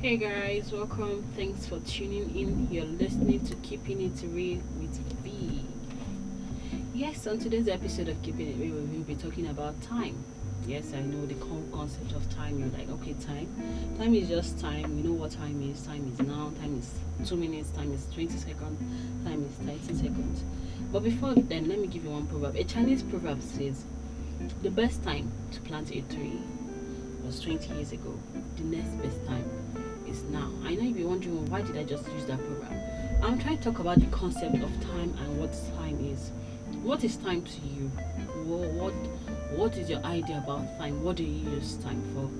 Hey guys, welcome. Thanks for tuning in. You're listening to Keeping It Real with V. Yes, on today's episode of Keeping It Real, we will be talking about time. Yes, I know the concept of time. You're like, okay, time. Time is just time. We know what time is. Time is now. Time is two minutes. Time is 20 seconds. Time is 30 seconds. But before then, let me give you one proverb. A Chinese proverb says, the best time to plant a tree was 20 years ago. The next best time is now. I know you'll be wondering why did I just use that program. I'm trying to talk about the concept of time and what time is. What is time to you? What what, what is your idea about time? What do you use time for?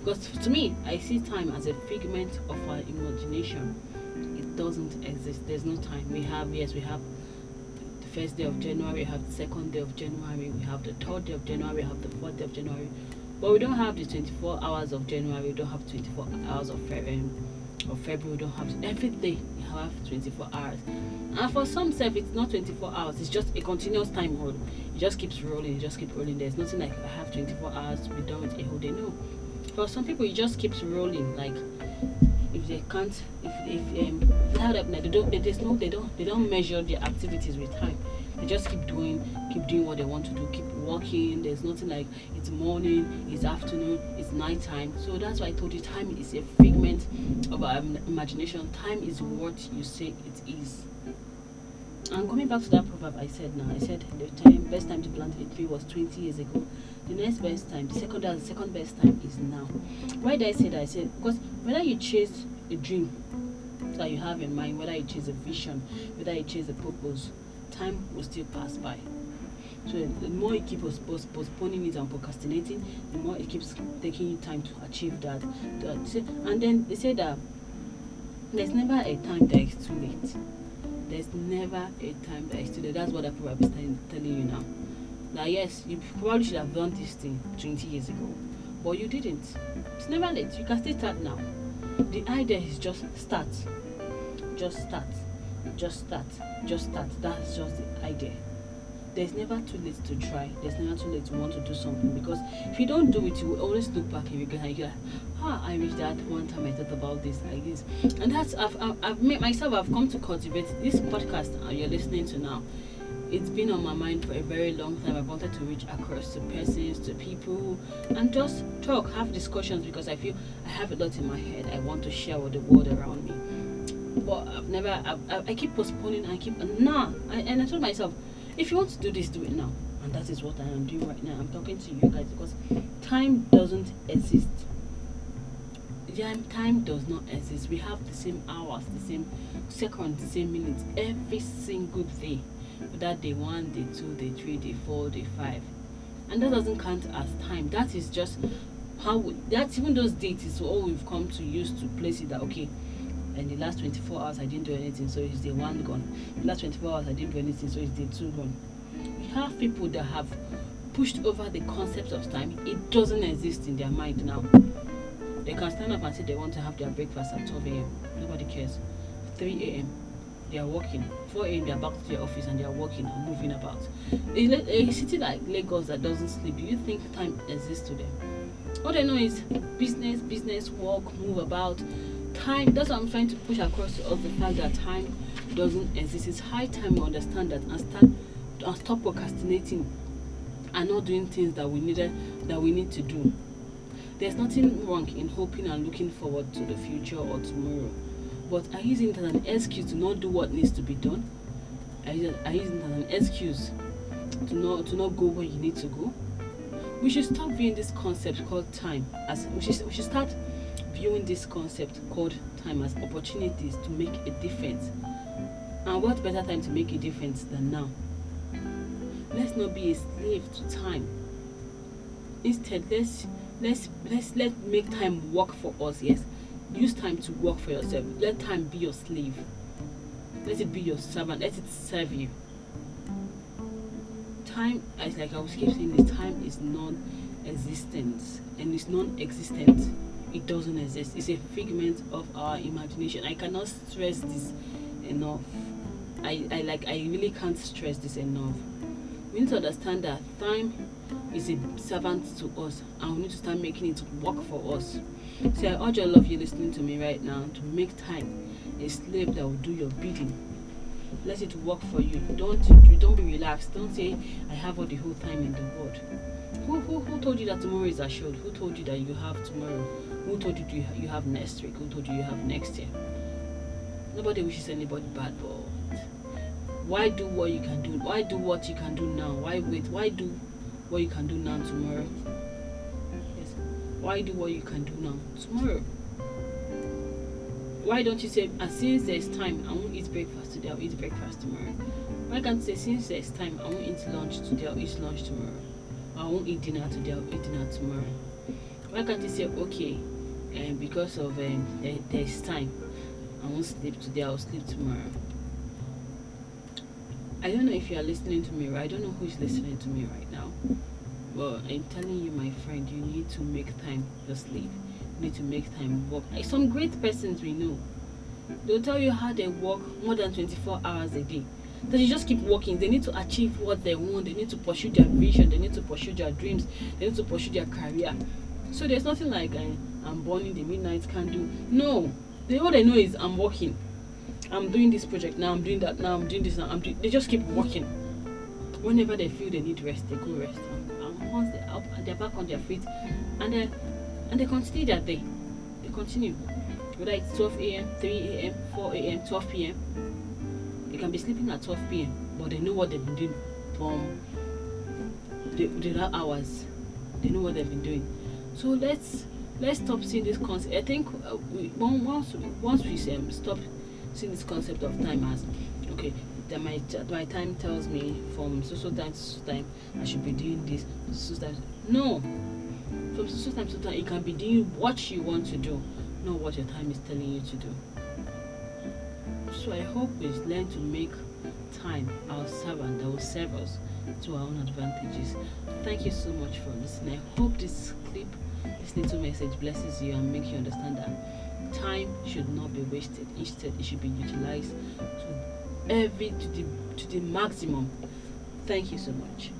Because to me, I see time as a figment of our imagination. It doesn't exist. There's no time. We have yes, we have the first day of January, we have the second day of January, we have the third day of January, we have the fourth day of January. But we don't have the 24 hours of January, we don't have 24 hours of, Fe- um, of February, we don't have every day we have 24 hours. And for some self, it's not 24 hours, it's just a continuous time roll. It just keeps rolling, it just keeps rolling. There's nothing like I have 24 hours to be done with a whole day. No. For some people, it just keeps rolling. Like if they can't, if if um, they don't, they, there's no, they don't, they don't measure their activities with time. They just keep doing, keep doing what they want to do, keep working. There's nothing like it's morning, it's afternoon, it's night time. So that's why I told you time is a figment of our imagination. Time is what you say it is. And coming back to that proverb I said now, I said the time best time to plant a tree was 20 years ago. The next best time, the second the second best time is now. Why did I say that? I said because whether you chase a dream that you have in mind, whether you chase a vision, whether you chase a purpose, time will still pass by. So the more you keep pos- pos- postponing it and procrastinating, the more it keeps taking you time to achieve that. And then they say that there's never a time that is too late. There's never a time that is too late. That's what proverb is telling, you now. That yes, you probably should have done this thing 20 years ago, but you didn't. It's never late. You can still start now. The idea is just start. Just start. Just start. Just start. That's just the idea. There's never too late to try. There's never too late to want to do something because if you don't do it, you will always look back and regret. And you're like, ah, I wish that one time I thought about this like this. And that's I've I've, I've made myself. I've come to cultivate this podcast you're listening to now. It's been on my mind for a very long time. I wanted to reach across to persons, to people, and just talk, have discussions because I feel I have a lot in my head. I want to share with the world around me but I've never. I, I keep postponing. I keep nah. I, and I told myself, if you want to do this, do it now. And that is what I am doing right now. I'm talking to you guys because time doesn't exist. Yeah, time does not exist. We have the same hours, the same seconds, the same minutes every single day. Whether day one, day two, day three, day four, day five, and that doesn't count as time. That is just how. We, that's even those dates is all we've come to use to place it. That okay and the last 24 hours I didn't do anything, so it's day one gone. The last 24 hours I didn't do anything, so it's day two gone. We have people that have pushed over the concept of time. It doesn't exist in their mind now. They can stand up and say they want to have their breakfast at 12 a.m. Nobody cares. 3 a.m. They are working. 4 a.m. they are back to their office and they are working and moving about. A, a city like Lagos that doesn't sleep, do you think time exists to them? All they know is business, business, work, move about, time that's what i'm trying to push across to us the fact that time doesn't exist. It's high time we understand that and start and stop procrastinating and not doing things that we needed that we need to do. There's nothing wrong in hoping and looking forward to the future or tomorrow. But are you using it as an excuse to not do what needs to be done. You, are using it as an excuse to not to not go where you need to go. We should stop viewing this concept called time as we should, we should start viewing this concept called time as opportunities to make a difference. And what better time to make a difference than now? Let's not be a slave to time. Instead, let's let's let's let make time work for us. Yes, use time to work for yourself. Let time be your slave. Let it be your servant. Let it serve you. Time, as like I was keep saying, this time is non-existent and it's non-existent it doesn't exist. It's a figment of our imagination. I cannot stress this enough. I, I like I really can't stress this enough. We need to understand that time is a servant to us and we need to start making it work for us. So I urge all of you listening to me right now to make time a slave that will do your bidding. Let it work for you. Don't don't be relaxed. Don't say I have all the whole time in the world. Who, who, who told you that tomorrow is assured? Who told you that you have tomorrow? Who told you you, you have next week? Who told you you have next year? Nobody wishes anybody bad, but why do what you can do? Why do what you can do now? Why wait? Why do what you can do now tomorrow? Yes. Why do what you can do now tomorrow? Why don't you say, and since there's time, I won't eat breakfast today, I'll eat breakfast tomorrow? Why can't you say, since there's time, I won't eat lunch today, I'll eat lunch tomorrow? I won't eat dinner today, I'll eat dinner tomorrow? Why can't you say, okay, um, because of um, there, there's time, I won't sleep today, I'll sleep tomorrow? I don't know if you are listening to me, right? I don't know who's listening to me right now. But I'm telling you, my friend, you need to make time to sleep need to make time work. Like some great persons we know, they'll tell you how they work more than 24 hours a day. That you just keep working. They need to achieve what they want. They need to pursue their vision. They need to pursue their dreams. They need to pursue their career. So there's nothing like uh, I'm born in the midnight do. No, they all they know is I'm working. I'm doing this project now. I'm doing that now. I'm doing this now. I'm doing. They just keep working. Whenever they feel they need rest, they go rest. And once they're up, they're back on their feet, and then and they continue that day. They continue. Whether it's 12 a.m., 3 a.m., 4 a.m., 12 p.m. They can be sleeping at 12 p.m., but they know what they've been doing from the, the hours. They know what they've been doing. So let's let's stop seeing this concept. I think uh, we, once once we um, stop seeing this concept of time as okay, that my my time tells me from so time to time I should be doing this. So time. No, from time to time, you can be doing what you want to do, not what your time is telling you to do. So I hope we learn to make time our servant that will serve us to our own advantages. Thank you so much for listening. I hope this clip, this little message blesses you and makes you understand that time should not be wasted. Instead, it should be utilized to every to the to the maximum. Thank you so much.